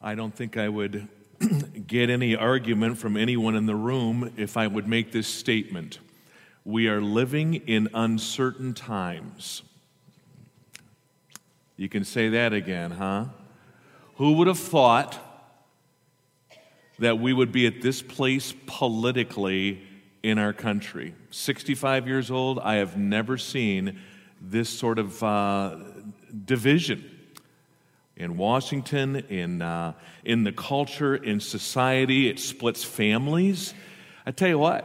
I don't think I would get any argument from anyone in the room if I would make this statement. We are living in uncertain times. You can say that again, huh? Who would have thought that we would be at this place politically in our country? 65 years old, I have never seen this sort of uh, division in Washington, in, uh, in the culture, in society. It splits families. I tell you what,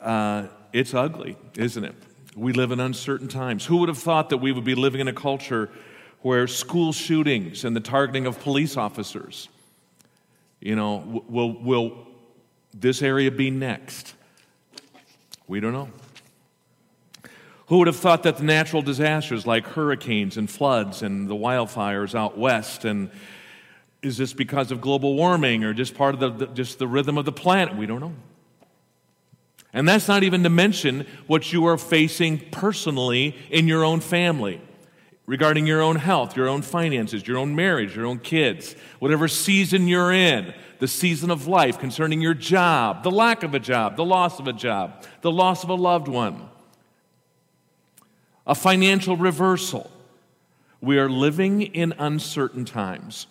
uh, it's ugly, isn't it? We live in uncertain times. Who would have thought that we would be living in a culture where school shootings and the targeting of police officers, you know, will, will this area be next? We don't know. Who would have thought that the natural disasters like hurricanes and floods and the wildfires out west and is this because of global warming or just part of the, just the rhythm of the planet? We don't know. And that's not even to mention what you are facing personally in your own family regarding your own health, your own finances, your own marriage, your own kids, whatever season you're in, the season of life concerning your job, the lack of a job, the loss of a job, the loss of a loved one a financial reversal. We are living in uncertain times.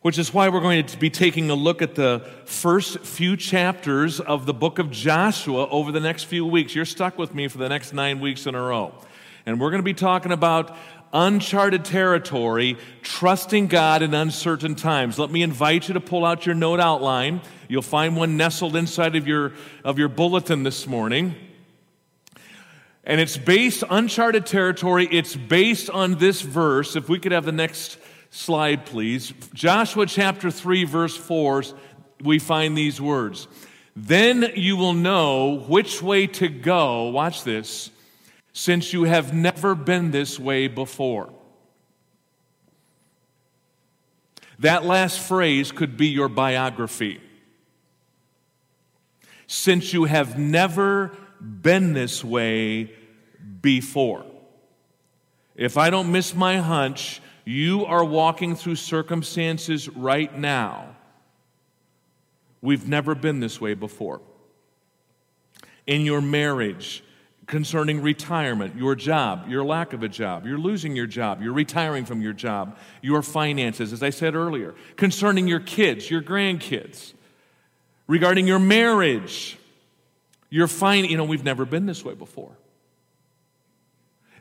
Which is why we're going to be taking a look at the first few chapters of the book of Joshua over the next few weeks. You're stuck with me for the next nine weeks in a row. And we're going to be talking about uncharted territory, trusting God in uncertain times. Let me invite you to pull out your note outline. You'll find one nestled inside of your, of your bulletin this morning. And it's based, uncharted territory, it's based on this verse. If we could have the next slide, please. Joshua chapter 3, verse 4, we find these words. Then you will know which way to go, watch this, since you have never been this way before. That last phrase could be your biography. Since you have never been this way before. If I don't miss my hunch, you are walking through circumstances right now. We've never been this way before. In your marriage, concerning retirement, your job, your lack of a job, you're losing your job, you're retiring from your job, your finances, as I said earlier, concerning your kids, your grandkids, regarding your marriage, you're fine. You know, we've never been this way before.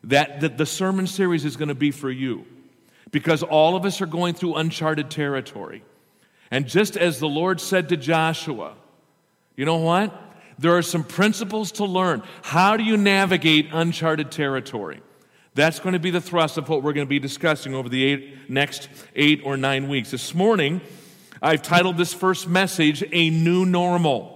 That, that the sermon series is going to be for you because all of us are going through uncharted territory. And just as the Lord said to Joshua, you know what? There are some principles to learn. How do you navigate uncharted territory? That's going to be the thrust of what we're going to be discussing over the eight, next eight or nine weeks. This morning, I've titled this first message, A New Normal.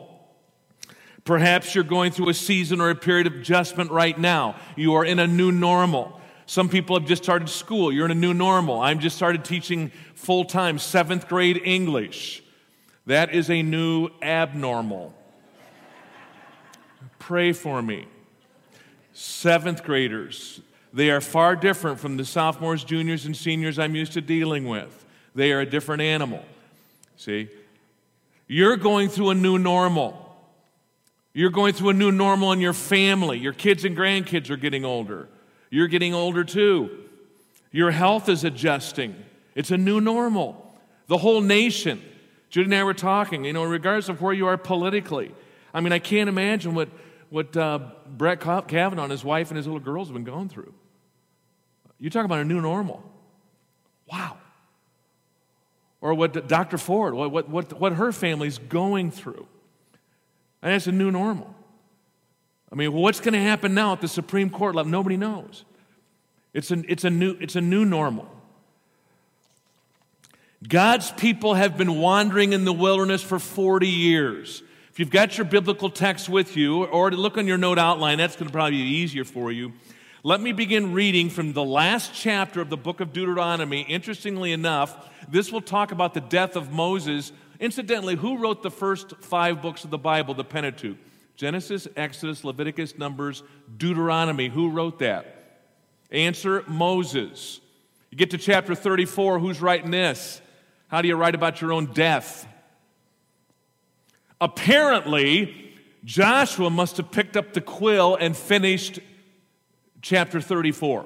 Perhaps you're going through a season or a period of adjustment right now. You are in a new normal. Some people have just started school. You're in a new normal. I've just started teaching full time seventh grade English. That is a new abnormal. Pray for me. Seventh graders, they are far different from the sophomores, juniors, and seniors I'm used to dealing with. They are a different animal. See? You're going through a new normal. You're going through a new normal in your family. Your kids and grandkids are getting older. You're getting older too. Your health is adjusting. It's a new normal. The whole nation. Judy and I were talking, you know, regardless of where you are politically. I mean, I can't imagine what, what uh, Brett Kavanaugh and his wife and his little girls have been going through. You talk about a new normal. Wow. Or what Dr. Ford, what, what, what, what her family's going through. And it's a new normal. I mean, what's going to happen now at the Supreme Court level? Nobody knows. It's, an, it's, a new, it's a new normal. God's people have been wandering in the wilderness for 40 years. If you've got your biblical text with you, or to look on your note outline, that's going to probably be easier for you. Let me begin reading from the last chapter of the book of Deuteronomy. Interestingly enough, this will talk about the death of Moses Incidentally, who wrote the first five books of the Bible, the Pentateuch? Genesis, Exodus, Leviticus, Numbers, Deuteronomy. Who wrote that? Answer Moses. You get to chapter 34, who's writing this? How do you write about your own death? Apparently, Joshua must have picked up the quill and finished chapter 34.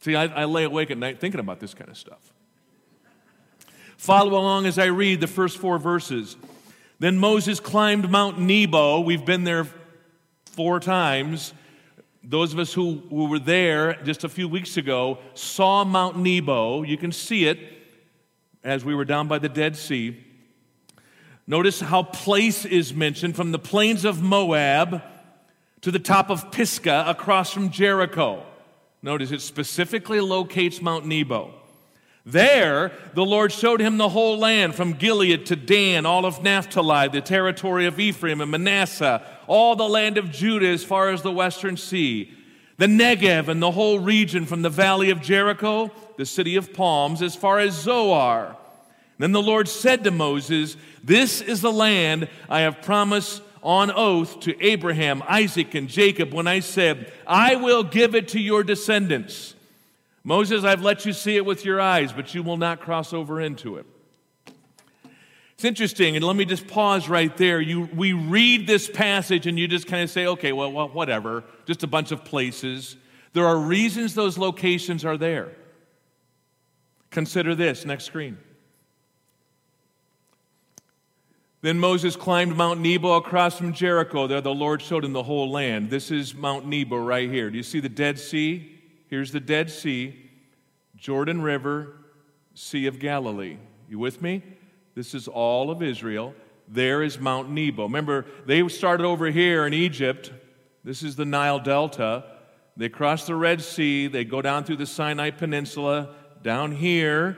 See, I, I, lay awake at night thinking about this kind of stuff. Follow along as I read the first four verses. Then Moses climbed Mount Nebo. We've been there four times. Those of us who, were there just a few weeks ago saw Mount Nebo. You can see it as we were down by the Dead Sea. Notice how place is mentioned from the plains of Moab to the top of Pisgah across from Jericho. Notice it specifically locates Mount Nebo. There, the Lord showed him the whole land from Gilead to Dan, all of Naphtali, the territory of Ephraim and Manasseh, all the land of Judah as far as the western sea, the Negev and the whole region from the valley of Jericho, the city of palms, as far as Zoar. Then the Lord said to Moses, This is the land I have promised on oath to Abraham, Isaac, and Jacob when I said, I will give it to your descendants. Moses, I've let you see it with your eyes, but you will not cross over into it. It's interesting, and let me just pause right there. You, we read this passage and you just kind of say, okay, well, well, whatever, just a bunch of places. There are reasons those locations are there. Consider this next screen. Then Moses climbed Mount Nebo across from Jericho. There the Lord showed him the whole land. This is Mount Nebo right here. Do you see the Dead Sea? Here's the Dead Sea, Jordan River, Sea of Galilee. You with me? This is all of Israel. There is Mount Nebo. Remember, they started over here in Egypt. This is the Nile Delta. They cross the Red Sea. They go down through the Sinai Peninsula. Down here,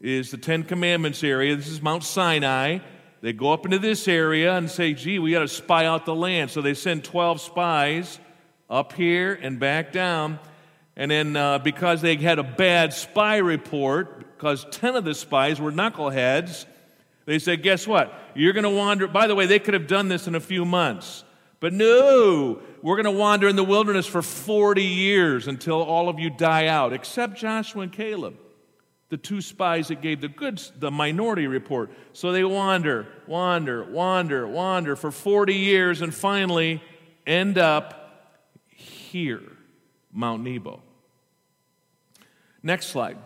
is the Ten Commandments area. This is Mount Sinai. They go up into this area and say, gee, we got to spy out the land. So they send 12 spies up here and back down. And then, uh, because they had a bad spy report, because 10 of the spies were knuckleheads, they said, guess what? You're going to wander. By the way, they could have done this in a few months. But no, we're going to wander in the wilderness for 40 years until all of you die out, except Joshua and Caleb the two spies that gave the good the minority report so they wander wander wander wander for 40 years and finally end up here mount nebo next slide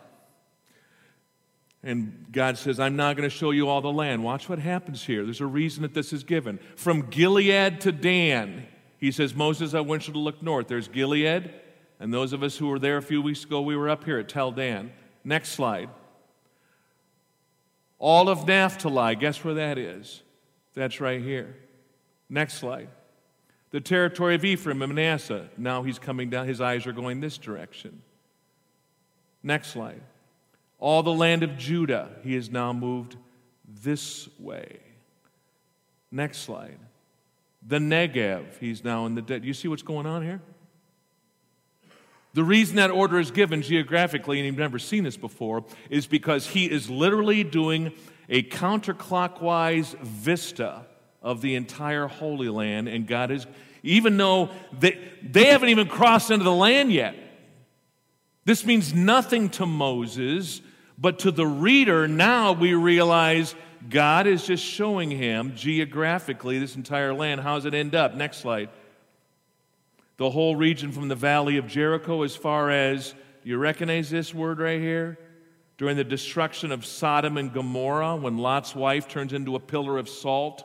and God says, I'm not going to show you all the land. Watch what happens here. There's a reason that this is given. From Gilead to Dan, he says, Moses, I want you to look north. There's Gilead, and those of us who were there a few weeks ago, we were up here at Tel Dan. Next slide. All of Naphtali, guess where that is? That's right here. Next slide. The territory of Ephraim and Manasseh. Now he's coming down, his eyes are going this direction. Next slide. All the land of Judah, he has now moved this way. Next slide. The Negev, he's now in the dead. You see what's going on here? The reason that order is given geographically, and you've never seen this before, is because he is literally doing a counterclockwise vista of the entire Holy Land, and God is, even though they, they haven't even crossed into the land yet. This means nothing to Moses, but to the reader, now we realize God is just showing him geographically this entire land. How does it end up? Next slide the whole region from the valley of Jericho as far as, you recognize this word right here? During the destruction of Sodom and Gomorrah, when Lot's wife turns into a pillar of salt,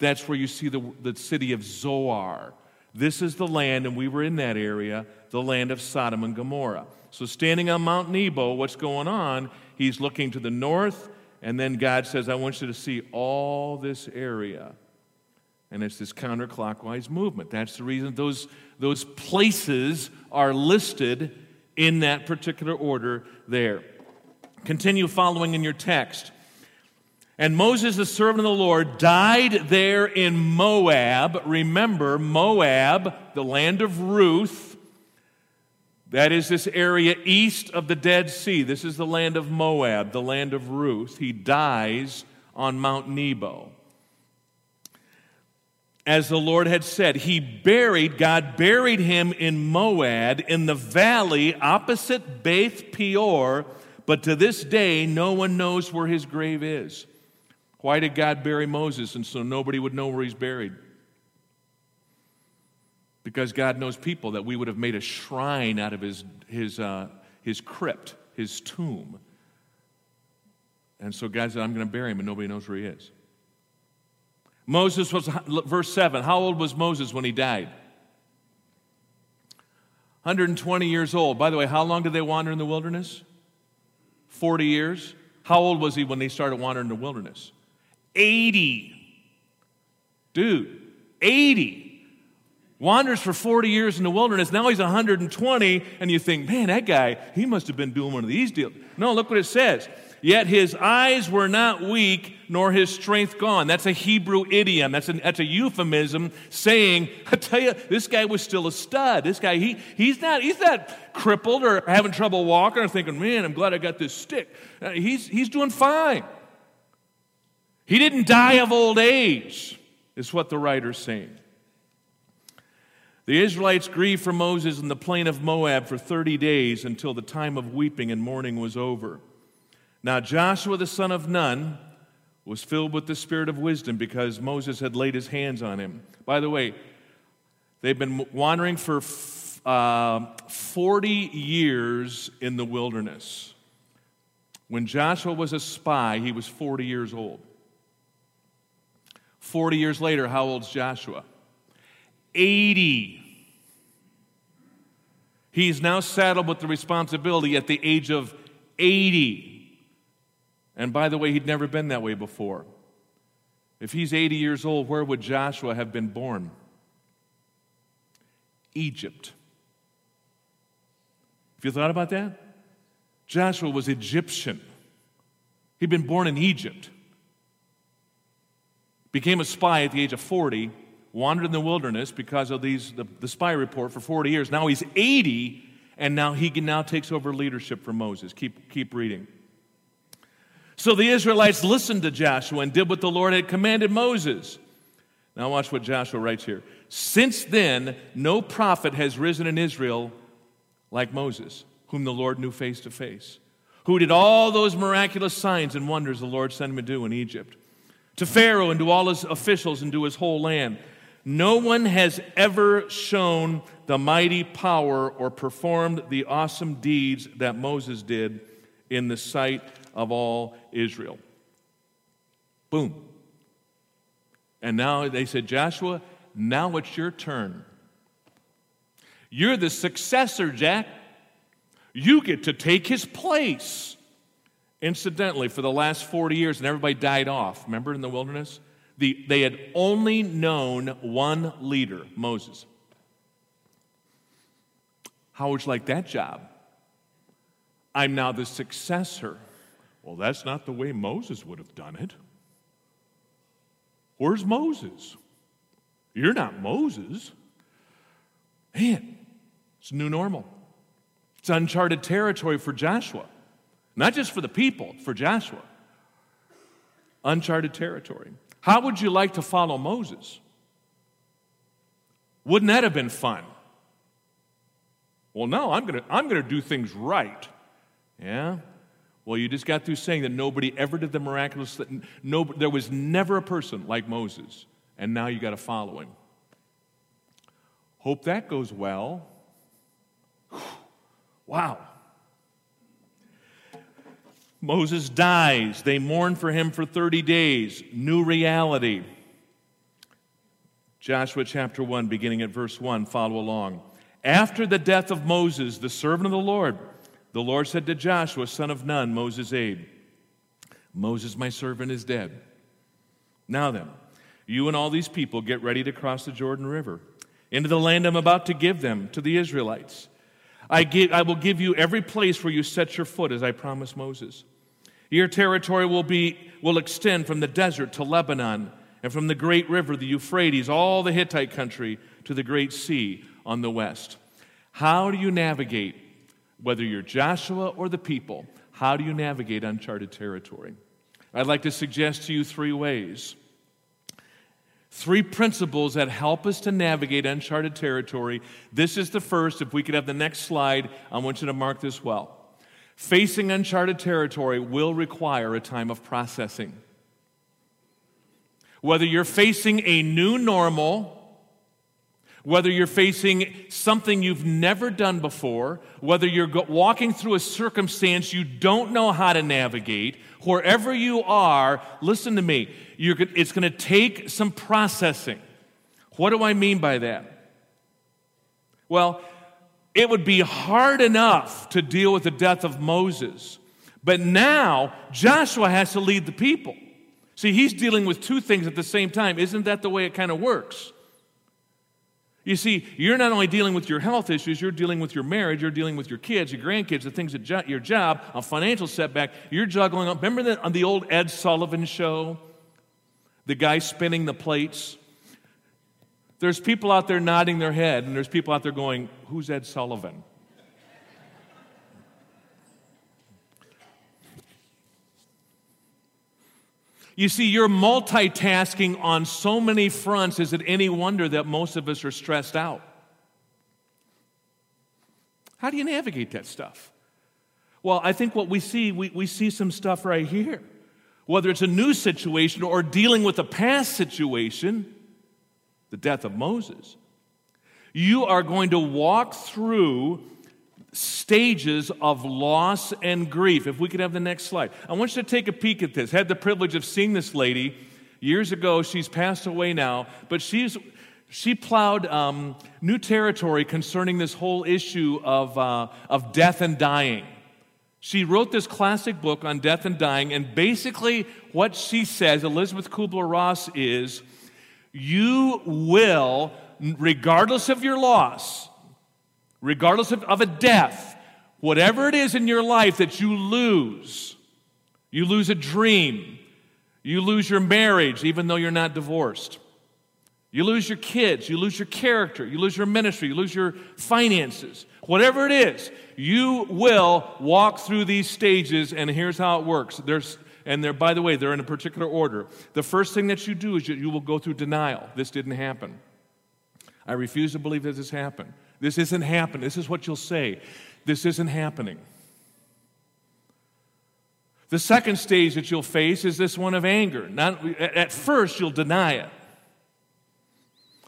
that's where you see the, the city of Zoar. This is the land, and we were in that area, the land of Sodom and Gomorrah. So, standing on Mount Nebo, what's going on? He's looking to the north, and then God says, I want you to see all this area. And it's this counterclockwise movement. That's the reason those, those places are listed in that particular order there. Continue following in your text. And Moses, the servant of the Lord, died there in Moab. Remember, Moab, the land of Ruth, that is this area east of the Dead Sea. This is the land of Moab, the land of Ruth. He dies on Mount Nebo. as the Lord had said. He buried, God buried him in Moab in the valley opposite Beth Peor, but to this day no one knows where his grave is. Why did God bury Moses and so nobody would know where he's buried? Because God knows people that we would have made a shrine out of his, his, uh, his crypt, his tomb. And so God said, I'm going to bury him, and nobody knows where he is. Moses was, verse 7, how old was Moses when he died? 120 years old. By the way, how long did they wander in the wilderness? 40 years. How old was he when they started wandering in the wilderness? 80. Dude, 80 wanders for 40 years in the wilderness. Now he's 120, and you think, man, that guy, he must have been doing one of these deals. No, look what it says. Yet his eyes were not weak, nor his strength gone. That's a Hebrew idiom. That's, that's a euphemism saying, I tell you, this guy was still a stud. This guy, he, he's, not, he's not crippled or having trouble walking or thinking, man, I'm glad I got this stick. Uh, he's, he's doing fine. He didn't die of old age, is what the writer's saying. The Israelites grieved for Moses in the plain of Moab for 30 days until the time of weeping and mourning was over. Now, Joshua the son of Nun was filled with the spirit of wisdom because Moses had laid his hands on him. By the way, they've been wandering for uh, 40 years in the wilderness. When Joshua was a spy, he was 40 years old. 40 years later, how old's Joshua? 80. He's now saddled with the responsibility at the age of 80. And by the way, he'd never been that way before. If he's 80 years old, where would Joshua have been born? Egypt. Have you thought about that? Joshua was Egyptian. He'd been born in Egypt. Became a spy at the age of 40 wandered in the wilderness because of these the, the spy report for 40 years. Now he's 80, and now he now takes over leadership from Moses. Keep, keep reading. So the Israelites listened to Joshua and did what the Lord had commanded Moses. Now, watch what Joshua writes here. Since then, no prophet has risen in Israel like Moses, whom the Lord knew face to face, who did all those miraculous signs and wonders the Lord sent him to do in Egypt, to Pharaoh and to all his officials and to his whole land. No one has ever shown the mighty power or performed the awesome deeds that Moses did in the sight of all Israel. Boom. And now they said, Joshua, now it's your turn. You're the successor, Jack. You get to take his place. Incidentally, for the last 40 years, and everybody died off. Remember in the wilderness? The, they had only known one leader, Moses. How would you like that job? I'm now the successor. Well, that's not the way Moses would have done it. Where's Moses? You're not Moses. Man, it's new normal. It's uncharted territory for Joshua. Not just for the people, for Joshua. Uncharted territory. How would you like to follow Moses? Wouldn't that have been fun? Well, no, I'm going to I'm going to do things right. Yeah? Well, you just got through saying that nobody ever did the miraculous that no there was never a person like Moses, and now you got to follow him. Hope that goes well. Wow. Moses dies. They mourn for him for 30 days. New reality. Joshua chapter 1, beginning at verse 1, follow along. After the death of Moses, the servant of the Lord, the Lord said to Joshua, son of Nun, Moses' aide, Moses, my servant, is dead. Now then, you and all these people get ready to cross the Jordan River into the land I'm about to give them to the Israelites. I, give, I will give you every place where you set your foot, as I promised Moses. Your territory will, be, will extend from the desert to Lebanon, and from the great river, the Euphrates, all the Hittite country, to the great sea on the west. How do you navigate, whether you're Joshua or the people, how do you navigate uncharted territory? I'd like to suggest to you three ways. Three principles that help us to navigate uncharted territory. This is the first. If we could have the next slide, I want you to mark this well. Facing uncharted territory will require a time of processing. Whether you're facing a new normal, whether you're facing something you've never done before, whether you're walking through a circumstance you don't know how to navigate, wherever you are, listen to me, it's going to take some processing. What do I mean by that? Well, it would be hard enough to deal with the death of Moses, but now Joshua has to lead the people. See, he's dealing with two things at the same time. Isn't that the way it kind of works? You see, you're not only dealing with your health issues, you're dealing with your marriage, you're dealing with your kids, your grandkids, the things at jo- your job, a financial setback. You're juggling. Up remember on the old Ed Sullivan show? The guy spinning the plates? There's people out there nodding their head, and there's people out there going, Who's Ed Sullivan? You see, you're multitasking on so many fronts. Is it any wonder that most of us are stressed out? How do you navigate that stuff? Well, I think what we see, we, we see some stuff right here. Whether it's a new situation or dealing with a past situation, the death of Moses, you are going to walk through stages of loss and grief. If we could have the next slide. I want you to take a peek at this. Had the privilege of seeing this lady years ago. She's passed away now, but she's she plowed um, new territory concerning this whole issue of, uh, of death and dying. She wrote this classic book on death and dying, and basically what she says, Elisabeth Kubler Ross, is you will, regardless of your loss, regardless of, of a death, whatever it is in your life that you lose, you lose a dream, you lose your marriage, even though you're not divorced. You lose your kids, you lose your character, you lose your ministry, you lose your finances. Whatever it is, you will walk through these stages, and here's how it works. There's, and they're, by the way, they're in a particular order. The first thing that you do is you, you will go through denial. This didn't happen. I refuse to believe that this happened. This isn't happening. This is what you'll say. This isn't happening. The second stage that you'll face is this one of anger. Not, at first, you'll deny it.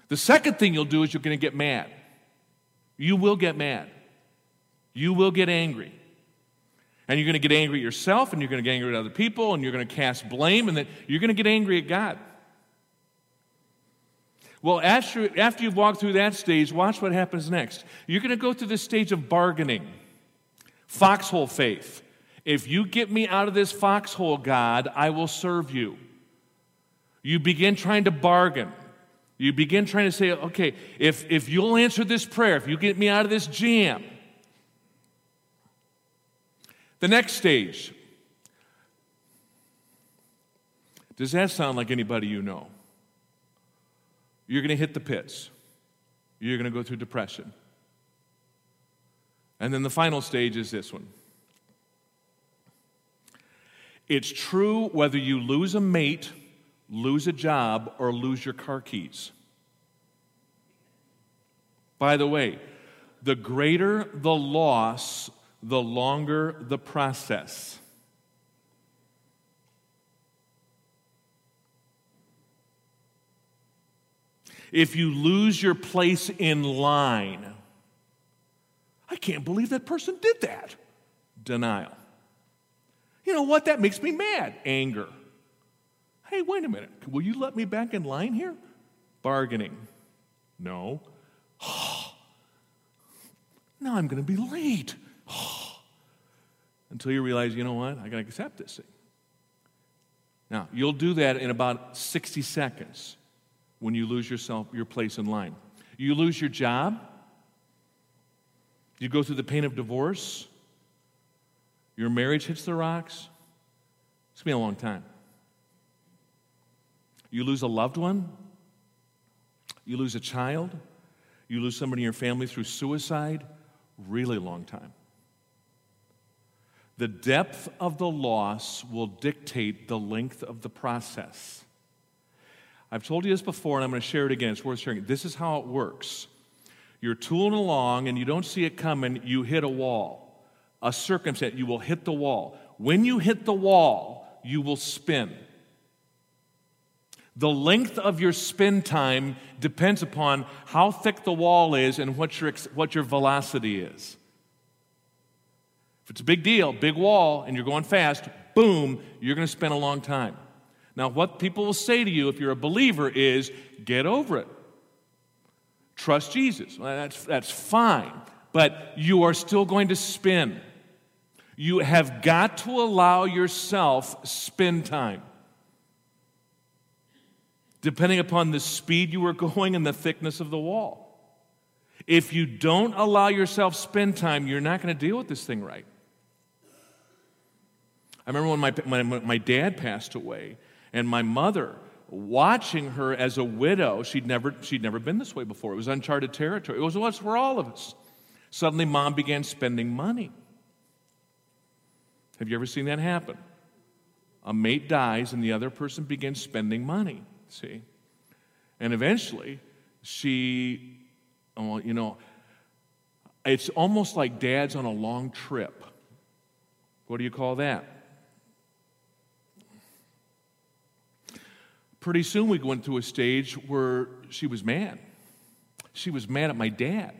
The second thing you'll do is you're going to get mad. You will get mad. You will get angry. And you're going to get angry at yourself, and you're going to get angry at other people, and you're going to cast blame, and then you're going to get angry at God. Well, after, after you've walked through that stage, watch what happens next. You're going to go through this stage of bargaining, foxhole faith. If you get me out of this foxhole, God, I will serve you. You begin trying to bargain. You begin trying to say, okay, if, if you'll answer this prayer, if you get me out of this jam. The next stage. Does that sound like anybody you know? You're going to hit the pits. You're going to go through depression. And then the final stage is this one. It's true whether you lose a mate, lose a job, or lose your car keys. By the way, the greater the loss, the longer the process. If you lose your place in line. I can't believe that person did that. Denial. You know what? That makes me mad. Anger. Hey, wait a minute. Will you let me back in line here? Bargaining. No. now I'm going to be late. Until you realize, you know what? I got to accept this thing. Now, you'll do that in about 60 seconds when you lose yourself, your place in line. You lose your job. You go through the pain of divorce. Your marriage hits the rocks. It's been a long time. You lose a loved one. You lose a child. You lose somebody in your family through suicide. Really long time. The depth of the loss will dictate the length of the process. I've told you this before, and I'm going to share it again. It's worth sharing. This is how it works. You're tooling along, and you don't see it coming, you hit a wall. A circumstance, you will hit the wall. When you hit the wall, you will spin. The length of your spin time depends upon how thick the wall is and what your, what your velocity is. If it's a big deal, big wall, and you're going fast, boom, you're going to spend a long time. Now, what people will say to you if you're a believer is get over it. Trust Jesus. Well, that's, that's fine, but you are still going to spin. You have got to allow yourself spin time depending upon the speed you are going and the thickness of the wall. If you don't allow yourself spend time, you're not going to deal with this thing right. I remember when my, when my dad passed away, and my mother, watching her as a widow, she'd never, she'd never been this way before. It was uncharted territory. It was what's for all of us. Suddenly, mom began spending money. Have you ever seen that happen? A mate dies, and the other person begins spending money. See? And eventually, she, oh, well, you know, it's almost like dad's on a long trip. What do you call that? Pretty soon we went to a stage where she was mad. She was mad at my dad.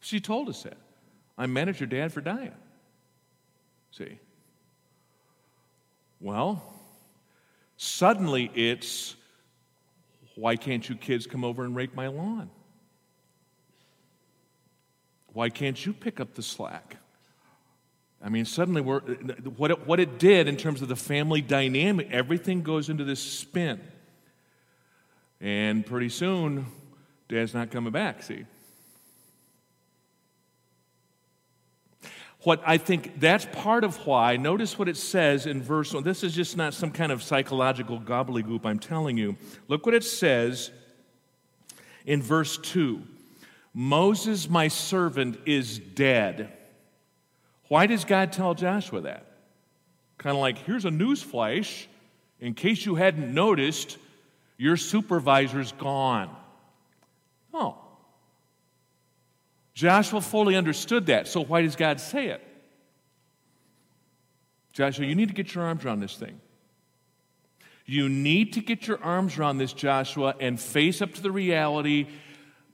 She told us that. I'm mad at your dad for dying. See? Well, Suddenly it's, why can't you kids come over and rake my lawn? Why can't you pick up the slack? I mean, suddenly we're, what it, what it did in terms of the family dynamic, everything goes into this spin. And pretty soon, dad's not coming back, see? What I think that's part of why, notice what it says in verse 1. This is just not some kind of psychological gobbledygook I'm telling you. Look what it says in verse 2 Moses, my servant, is dead. Why does God tell Joshua that? Kind of like, here's a news flash. In case you hadn't noticed, your supervisor's gone. Oh, Joshua fully understood that, so why does God say it? Joshua, you need to get your arms around this thing. You need to get your arms around this, Joshua, and face up to the reality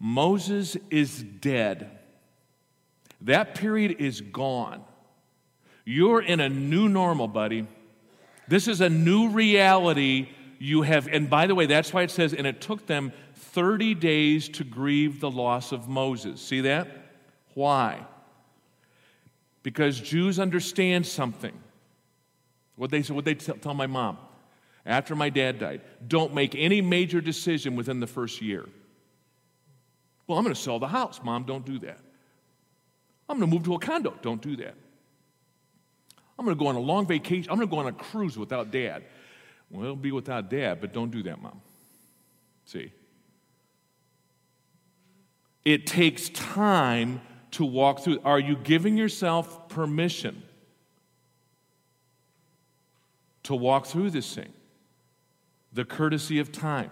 Moses is dead. That period is gone. You're in a new normal, buddy. This is a new reality you have. And by the way, that's why it says, and it took them 30 days to grieve the loss of Moses. See that? Why? Because Jews understand something. What they said, what they tell my mom after my dad died, don't make any major decision within the first year. Well, I'm going to sell the house. Mom, don't do that. I'm going to move to a condo. Don't do that. I'm going to go on a long vacation. I'm going to go on a cruise without dad. Well, it'll be without dad, but don't do that, mom. See? It takes time to walk through. Are you giving yourself permission to walk through this thing? The courtesy of time.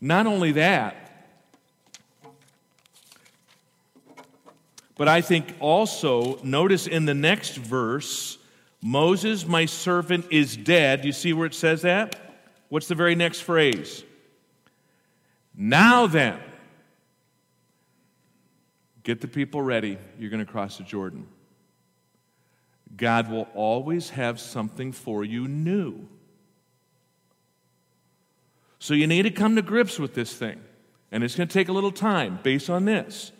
Not only that, but I think also, notice in the next verse, Moses, my servant, is dead. You see where it says that? What's the very next phrase? Now then, Get the people ready. You're going to cross the Jordan. God will always have something for you new. So you need to come to grips with this thing. And it's going to take a little time based on this.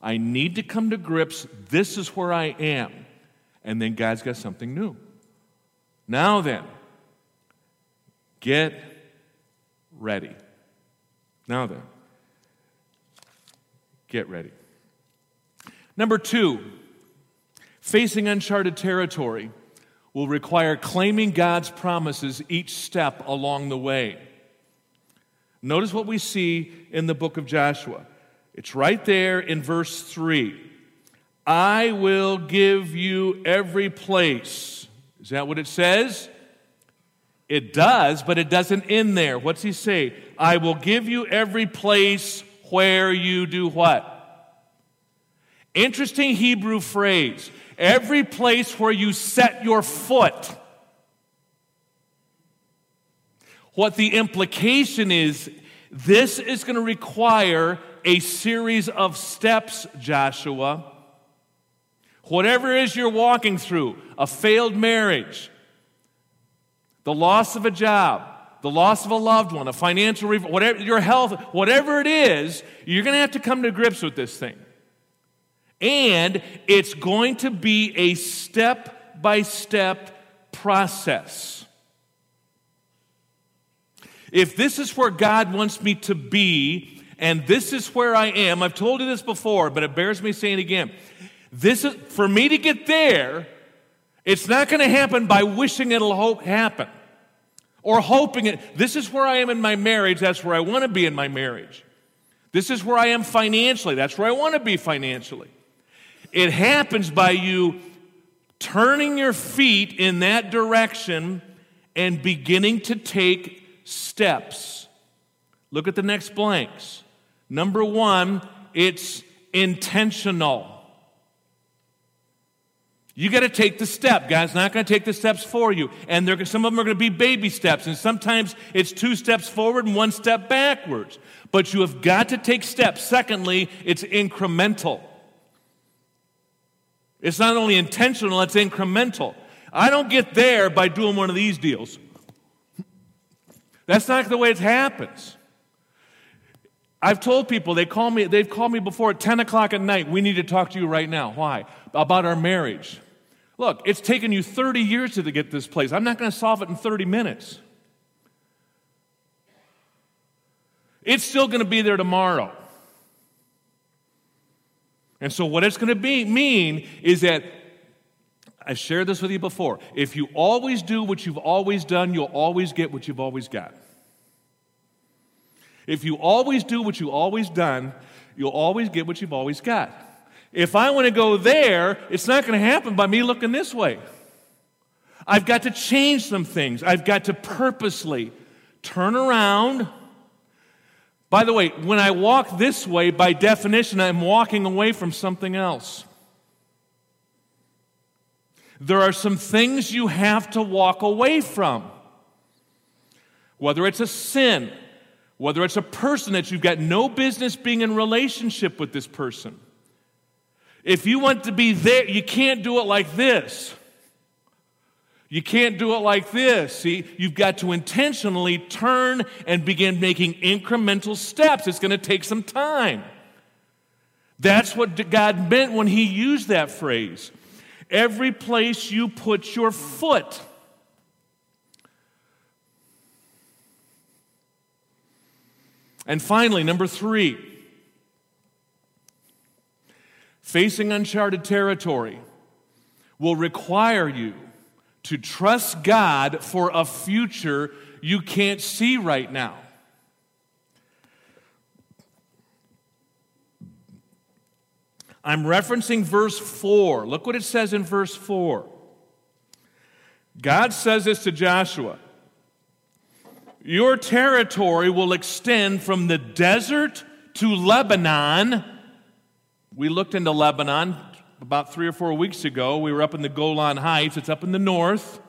I need to come to grips. This is where I am. And then God's got something new. Now then, get ready. Now then, get ready. Number two, facing uncharted territory will require claiming God's promises each step along the way. Notice what we see in the book of Joshua. It's right there in verse 3. I will give you every place. Is that what it says? It does, but it doesn't end there. What's he say? I will give you every place where you do what? Interesting Hebrew phrase. Every place where you set your foot. What the implication is, this is going to require a series of steps, Joshua. Whatever it is you're walking through, a failed marriage, the loss of a job, the loss of a loved one, a financial, whatever your health, whatever it is, you're going to have to come to grips with this thing. And it's going to be a step by step process. If this is where God wants me to be, and this is where I am, I've told you this before, but it bears me saying again. This is for me to get there, it's not going to happen by wishing it'll hope happen or hoping it. This is where I am in my marriage. That's where I want to be in my marriage. This is where I am financially. That's where I want to be financially. It happens by you turning your feet in that direction and beginning to take steps. Look at the next blanks. Number one, it's intentional. You got to take the step. God's not going to take the steps for you. And there, some of them are going to be baby steps. And sometimes it's two steps forward and one step backwards. But you have got to take steps. Secondly, it's incremental. It's not only intentional, it's incremental. I don't get there by doing one of these deals. That's not the way it happens. I've told people, they call me, they've called me before at 10 o'clock at night. We need to talk to you right now. Why? About our marriage. Look, it's taken you 30 years to get this place. I'm not going to solve it in 30 minutes. It's still going to be there tomorrow. And so, what it's going to be, mean is that I shared this with you before. If you always do what you've always done, you'll always get what you've always got. If you always do what you've always done, you'll always get what you've always got. If I want to go there, it's not going to happen by me looking this way. I've got to change some things. I've got to purposely turn around. By the way, when I walk this way, by definition, I'm walking away from something else. There are some things you have to walk away from. Whether it's a sin, whether it's a person that you've got no business being in relationship with this person if you want to be there, you can't do it like this. You can't do it like this. See, you've got to intentionally turn and begin making incremental steps. It's going to take some time. That's what God meant when He used that phrase. Every place you put your foot. And finally, number three, facing uncharted territory will require you to trust God for a future you can't see right now. I'm referencing verse 4. Look what it says in verse 4. God says this to Joshua Your territory will extend from the desert to Lebanon we looked into Lebanon about three or four weeks ago. We were up in the Golan Heights, it's up in the north.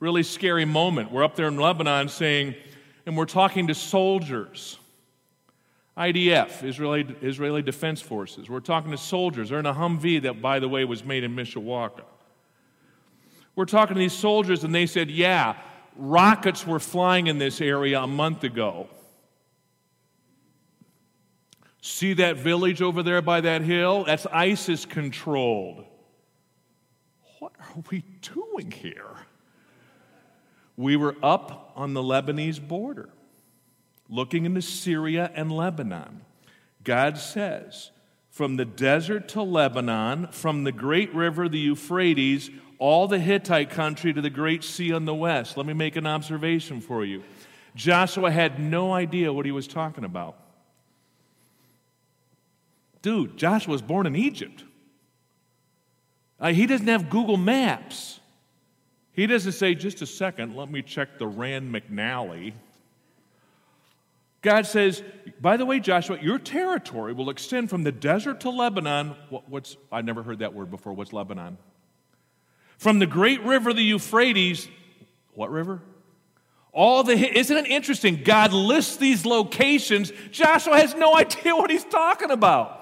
Really scary moment. We're up there in Lebanon saying, and we're talking to soldiers. IDF, Israeli, Israeli Defense Forces. We're talking to soldiers. They're in a Humvee that, by the way, was made in Mishawaka. We're talking to these soldiers, and they said, Yeah, rockets were flying in this area a month ago. See that village over there by that hill? That's ISIS controlled. What are we doing here? We were up on the Lebanese border, looking into Syria and Lebanon. God says, from the desert to Lebanon, from the great river, the Euphrates, all the Hittite country to the great sea on the west. Let me make an observation for you. Joshua had no idea what he was talking about. Dude, Joshua was born in Egypt. Uh, he doesn't have Google Maps. He doesn't say, just a second, let me check the Rand McNally. God says, by the way, Joshua, your territory will extend from the desert to Lebanon. What, what's, I never heard that word before. What's Lebanon? From the great river, the Euphrates. What river? All the, isn't it interesting? God lists these locations. Joshua has no idea what he's talking about.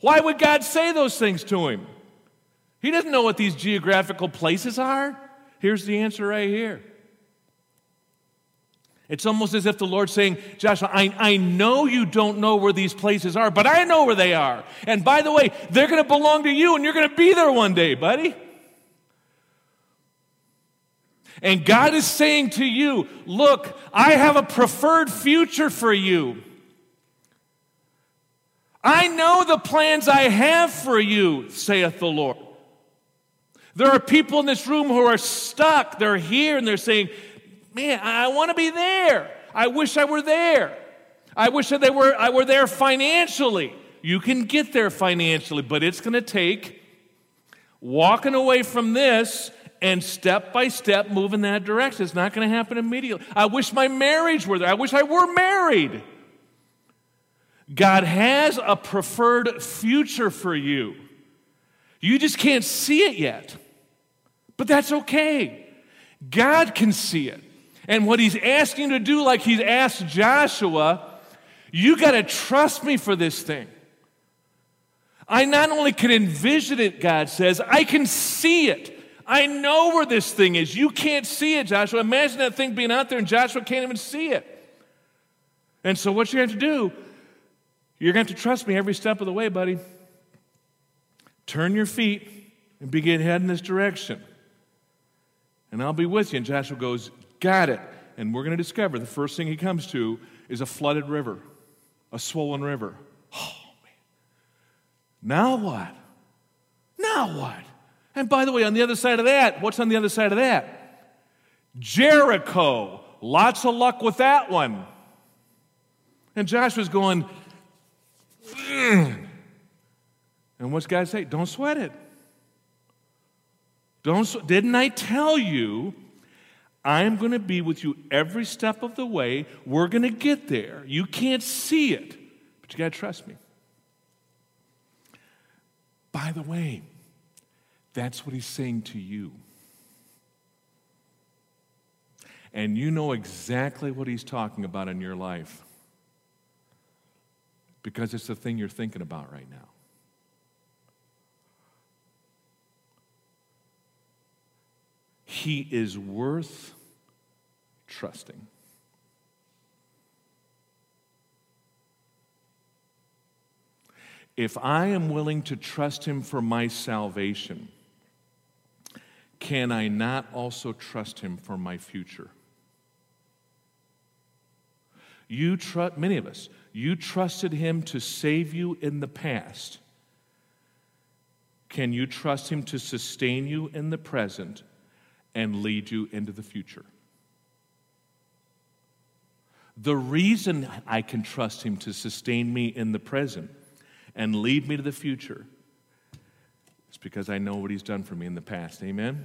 Why would God say those things to him? He doesn't know what these geographical places are. Here's the answer right here. It's almost as if the Lord's saying, Joshua, I, I know you don't know where these places are, but I know where they are. And by the way, they're going to belong to you and you're going to be there one day, buddy. And God is saying to you, Look, I have a preferred future for you. I know the plans I have for you, saith the Lord. There are people in this room who are stuck. They're here and they're saying, Man, I want to be there. I wish I were there. I wish that they were, I were there financially. You can get there financially, but it's going to take walking away from this and step by step move in that direction. It's not going to happen immediately. I wish my marriage were there. I wish I were married. God has a preferred future for you. You just can't see it yet. But that's okay. God can see it. And what he's asking you to do, like he's asked Joshua, you got to trust me for this thing. I not only can envision it, God says, I can see it. I know where this thing is. You can't see it, Joshua. Imagine that thing being out there and Joshua can't even see it. And so, what you have to do, you're going to have to trust me every step of the way, buddy. Turn your feet and begin heading this direction. And I'll be with you. And Joshua goes, Got it. And we're going to discover the first thing he comes to is a flooded river, a swollen river. Oh, man. Now what? Now what? And by the way, on the other side of that, what's on the other side of that? Jericho. Lots of luck with that one. And Joshua's going, Ugh. and what's God say? Don't sweat it. Don't, didn't I tell you I'm going to be with you every step of the way. We're going to get there. You can't see it, but you got to trust me. By the way, that's what he's saying to you. And you know exactly what he's talking about in your life because it's the thing you're thinking about right now. He is worth trusting. If I am willing to trust Him for my salvation, can I not also trust him for my future? You trust, many of us, you trusted him to save you in the past. Can you trust him to sustain you in the present and lead you into the future? The reason I can trust him to sustain me in the present and lead me to the future is because I know what he's done for me in the past. Amen?